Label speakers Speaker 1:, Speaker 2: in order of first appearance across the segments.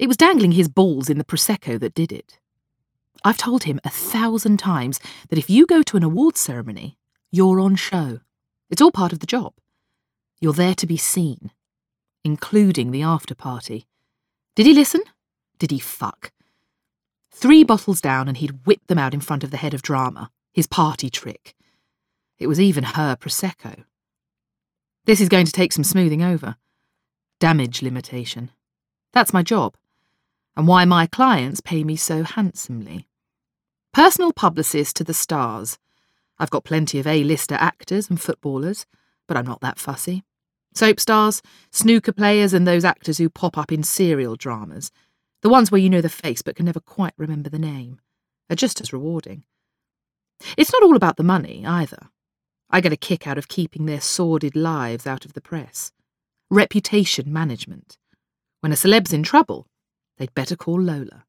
Speaker 1: It was dangling his balls in the Prosecco that did it. I've told him a thousand times that if you go to an awards ceremony, you're on show. It's all part of the job. You're there to be seen, including the after party. Did he listen? Did he fuck? Three bottles down, and he'd whip them out in front of the head of drama, his party trick. It was even her Prosecco. This is going to take some smoothing over. Damage limitation. That's my job, and why my clients pay me so handsomely. Personal publicist to the stars. I've got plenty of A-lister actors and footballers, but I'm not that fussy. Soap stars, snooker players, and those actors who pop up in serial dramas, the ones where you know the face but can never quite remember the name, are just as rewarding. It's not all about the money, either. I get a kick out of keeping their sordid lives out of the press. Reputation management. When a celeb's in trouble, they'd better call Lola.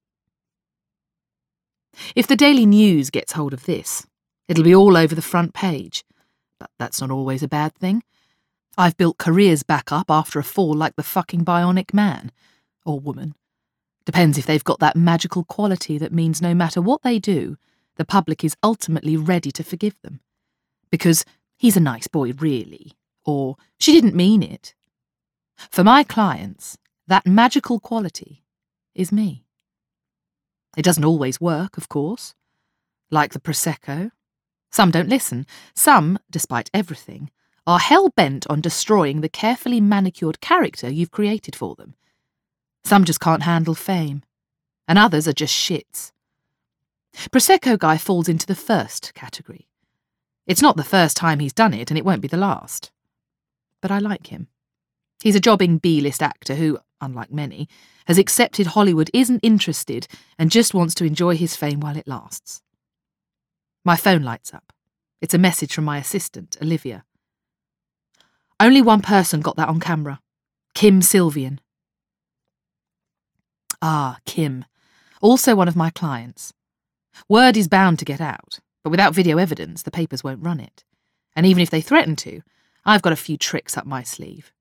Speaker 1: If the Daily News gets hold of this, it'll be all over the front page. But that's not always a bad thing. I've built careers back up after a fall like the fucking bionic man. Or woman. Depends if they've got that magical quality that means no matter what they do, the public is ultimately ready to forgive them. Because he's a nice boy, really. Or she didn't mean it. For my clients, that magical quality is me. It doesn't always work, of course. Like the Prosecco. Some don't listen. Some, despite everything, are hell bent on destroying the carefully manicured character you've created for them. Some just can't handle fame, and others are just shits. Prosecco Guy falls into the first category. It's not the first time he's done it, and it won't be the last. But I like him. He's a jobbing B list actor who, unlike many, has accepted Hollywood isn't interested and just wants to enjoy his fame while it lasts. My phone lights up. It's a message from my assistant, Olivia. Only one person got that on camera Kim Sylvian. Ah, Kim. Also one of my clients. Word is bound to get out, but without video evidence, the papers won't run it. And even if they threaten to, I've got a few tricks up my sleeve.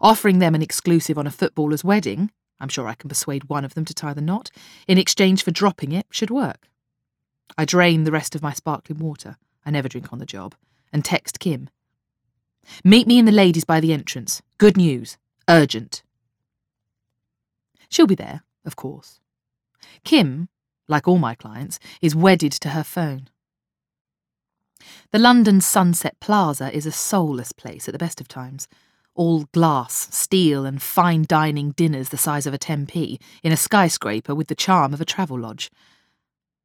Speaker 1: Offering them an exclusive on a footballer's wedding, I'm sure I can persuade one of them to tie the knot, in exchange for dropping it, should work. I drain the rest of my sparkling water, I never drink on the job, and text Kim. Meet me in the ladies by the entrance. Good news. Urgent. She'll be there, of course. Kim, like all my clients, is wedded to her phone. The London Sunset Plaza is a soulless place at the best of times. All glass, steel, and fine dining dinners the size of a 10p in a skyscraper with the charm of a travel lodge.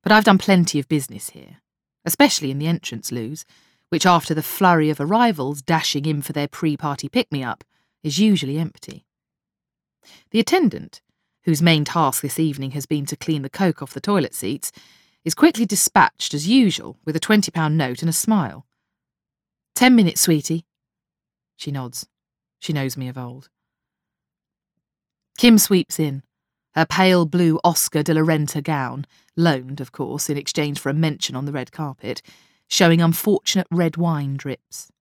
Speaker 1: But I've done plenty of business here, especially in the entrance loos, which after the flurry of arrivals dashing in for their pre-party pick-me-up, is usually empty. The attendant, whose main task this evening has been to clean the coke off the toilet seats, is quickly dispatched as usual with a £20 note and a smile. Ten minutes, sweetie. She nods. She knows me of old. Kim sweeps in, her pale blue Oscar de la Renta gown, loaned, of course, in exchange for a mention on the red carpet, showing unfortunate red wine drips.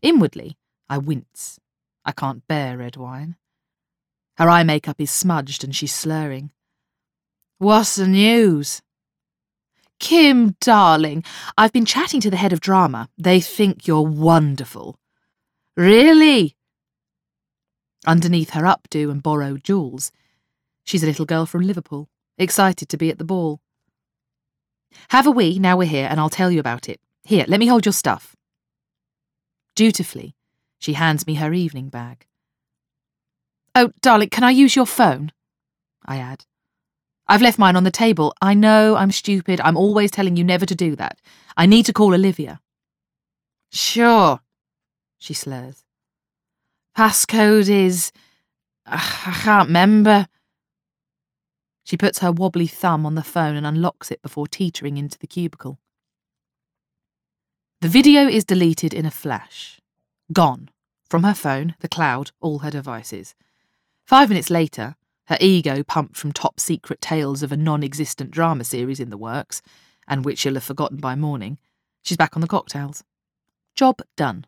Speaker 1: Inwardly, I wince. I can't bear red wine. Her eye makeup is smudged and she's slurring. What's the news? Kim, darling, I've been chatting to the head of drama. They think you're wonderful. Really? Underneath her updo and borrowed jewels, she's a little girl from Liverpool, excited to be at the ball. Have a wee now we're here, and I'll tell you about it. Here, let me hold your stuff. Dutifully, she hands me her evening bag. Oh, darling, can I use your phone? I add. I've left mine on the table. I know I'm stupid. I'm always telling you never to do that. I need to call Olivia. Sure, she slurs. Passcode is. I can't remember. She puts her wobbly thumb on the phone and unlocks it before teetering into the cubicle. The video is deleted in a flash. Gone. From her phone, the cloud, all her devices. Five minutes later, her ego pumped from top secret tales of a non existent drama series in the works, and which she'll have forgotten by morning, she's back on the cocktails. Job done.